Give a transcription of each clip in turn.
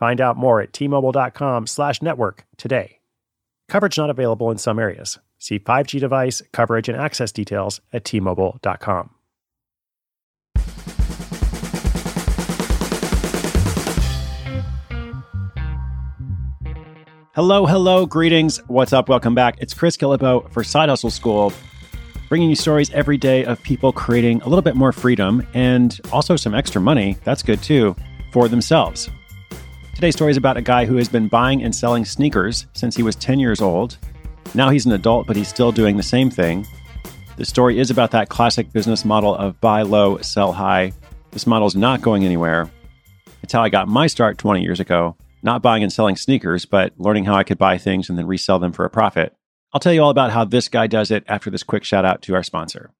Find out more at tmobile.com slash network today. Coverage not available in some areas. See 5G device, coverage, and access details at tmobile.com. Hello, hello, greetings. What's up? Welcome back. It's Chris Guillebeau for Side Hustle School, bringing you stories every day of people creating a little bit more freedom and also some extra money, that's good too, for themselves. Today's story is about a guy who has been buying and selling sneakers since he was 10 years old. Now he's an adult, but he's still doing the same thing. The story is about that classic business model of buy low, sell high. This model is not going anywhere. It's how I got my start 20 years ago, not buying and selling sneakers, but learning how I could buy things and then resell them for a profit. I'll tell you all about how this guy does it after this quick shout out to our sponsor.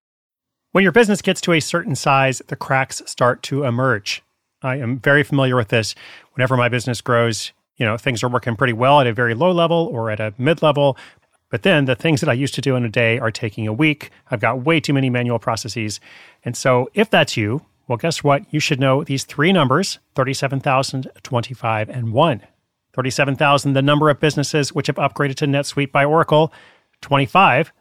When your business gets to a certain size, the cracks start to emerge. I am very familiar with this. Whenever my business grows, you know, things are working pretty well at a very low level or at a mid level. But then the things that I used to do in a day are taking a week. I've got way too many manual processes. And so if that's you, well, guess what? You should know these three numbers 37,000, 25, and 1. 37,000, the number of businesses which have upgraded to NetSuite by Oracle. 25,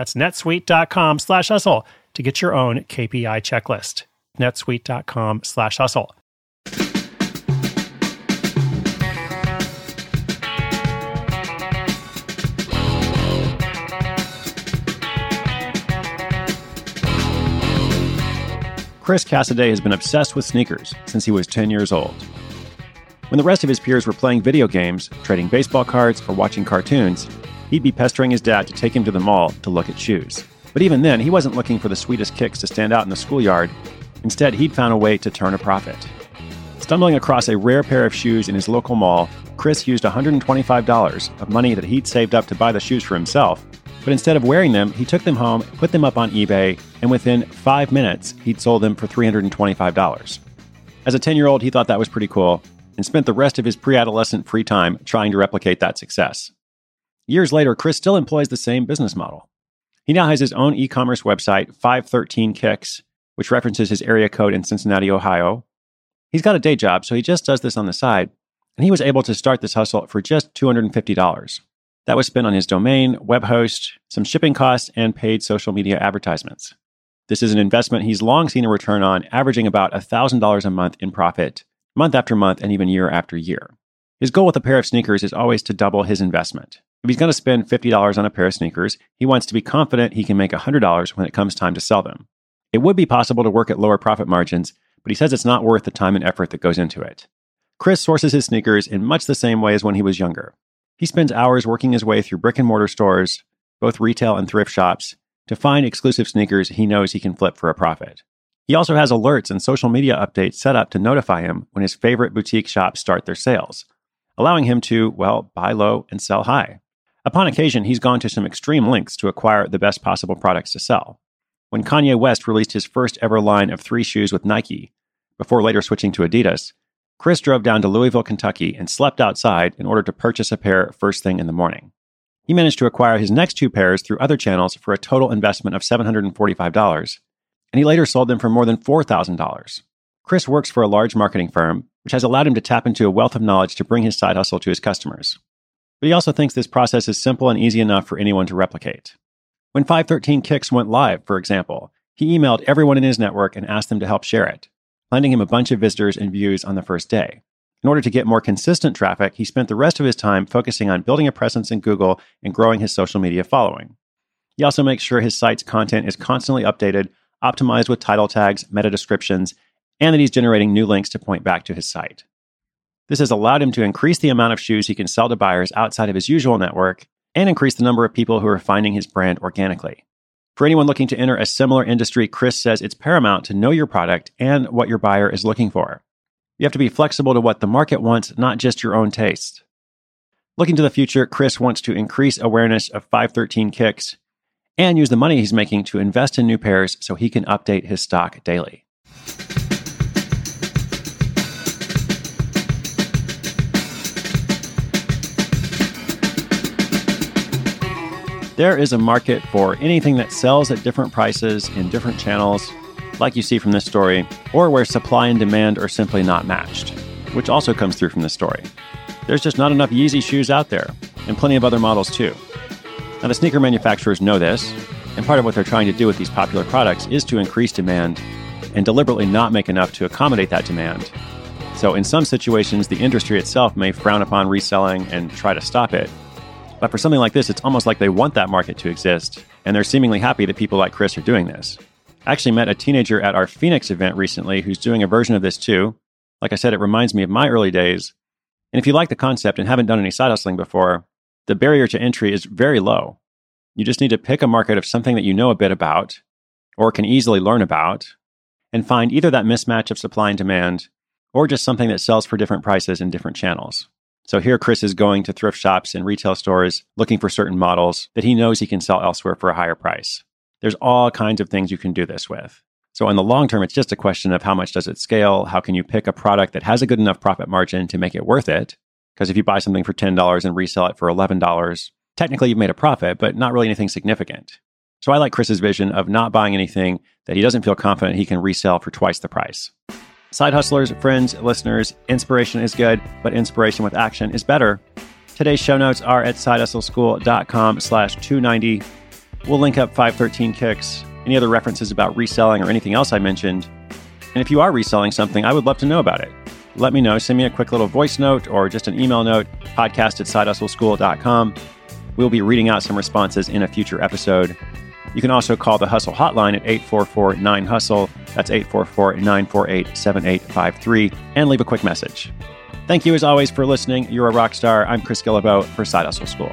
That's netsuite.com slash hustle to get your own KPI checklist. netsuite.com slash hustle. Chris Cassaday has been obsessed with sneakers since he was 10 years old. When the rest of his peers were playing video games, trading baseball cards, or watching cartoons, he'd be pestering his dad to take him to the mall to look at shoes. But even then, he wasn't looking for the sweetest kicks to stand out in the schoolyard. Instead, he'd found a way to turn a profit. Stumbling across a rare pair of shoes in his local mall, Chris used $125 of money that he'd saved up to buy the shoes for himself. But instead of wearing them, he took them home, put them up on eBay, and within five minutes, he'd sold them for $325. As a 10 year old, he thought that was pretty cool and spent the rest of his pre adolescent free time trying to replicate that success. Years later, Chris still employs the same business model. He now has his own e commerce website, 513 Kicks, which references his area code in Cincinnati, Ohio. He's got a day job, so he just does this on the side, and he was able to start this hustle for just $250. That was spent on his domain, web host, some shipping costs, and paid social media advertisements. This is an investment he's long seen a return on, averaging about $1,000 a month in profit, month after month, and even year after year. His goal with a pair of sneakers is always to double his investment. If he's going to spend $50 on a pair of sneakers, he wants to be confident he can make $100 when it comes time to sell them. It would be possible to work at lower profit margins, but he says it's not worth the time and effort that goes into it. Chris sources his sneakers in much the same way as when he was younger. He spends hours working his way through brick and mortar stores, both retail and thrift shops, to find exclusive sneakers he knows he can flip for a profit. He also has alerts and social media updates set up to notify him when his favorite boutique shops start their sales, allowing him to, well, buy low and sell high. Upon occasion, he's gone to some extreme lengths to acquire the best possible products to sell. When Kanye West released his first ever line of three shoes with Nike, before later switching to Adidas, Chris drove down to Louisville, Kentucky, and slept outside in order to purchase a pair first thing in the morning. He managed to acquire his next two pairs through other channels for a total investment of $745, and he later sold them for more than $4,000. Chris works for a large marketing firm, which has allowed him to tap into a wealth of knowledge to bring his side hustle to his customers. But he also thinks this process is simple and easy enough for anyone to replicate. When 513 Kicks went live, for example, he emailed everyone in his network and asked them to help share it, landing him a bunch of visitors and views on the first day. In order to get more consistent traffic, he spent the rest of his time focusing on building a presence in Google and growing his social media following. He also makes sure his site's content is constantly updated, optimized with title tags, meta descriptions, and that he's generating new links to point back to his site. This has allowed him to increase the amount of shoes he can sell to buyers outside of his usual network and increase the number of people who are finding his brand organically. For anyone looking to enter a similar industry, Chris says it's paramount to know your product and what your buyer is looking for. You have to be flexible to what the market wants, not just your own taste. Looking to the future, Chris wants to increase awareness of 513 kicks and use the money he's making to invest in new pairs so he can update his stock daily. There is a market for anything that sells at different prices in different channels, like you see from this story, or where supply and demand are simply not matched, which also comes through from this story. There's just not enough Yeezy shoes out there, and plenty of other models too. Now, the sneaker manufacturers know this, and part of what they're trying to do with these popular products is to increase demand and deliberately not make enough to accommodate that demand. So, in some situations, the industry itself may frown upon reselling and try to stop it. But for something like this, it's almost like they want that market to exist, and they're seemingly happy that people like Chris are doing this. I actually met a teenager at our Phoenix event recently who's doing a version of this too. Like I said, it reminds me of my early days. And if you like the concept and haven't done any side hustling before, the barrier to entry is very low. You just need to pick a market of something that you know a bit about or can easily learn about and find either that mismatch of supply and demand or just something that sells for different prices in different channels. So here, Chris is going to thrift shops and retail stores looking for certain models that he knows he can sell elsewhere for a higher price. There's all kinds of things you can do this with. So in the long term, it's just a question of how much does it scale? How can you pick a product that has a good enough profit margin to make it worth it? Because if you buy something for $10 and resell it for $11, technically you've made a profit, but not really anything significant. So I like Chris's vision of not buying anything that he doesn't feel confident he can resell for twice the price. Side hustlers, friends, listeners, inspiration is good, but inspiration with action is better. Today's show notes are at sidehustleschool.com slash 290. We'll link up 513 kicks, any other references about reselling or anything else I mentioned. And if you are reselling something, I would love to know about it. Let me know. Send me a quick little voice note or just an email note, podcast at sidehustleschool.com. We'll be reading out some responses in a future episode. You can also call the Hustle Hotline at 844 9 Hustle. That's 844 948 7853 and leave a quick message. Thank you as always for listening. You're a rock star. I'm Chris Guillebeau for Side Hustle School.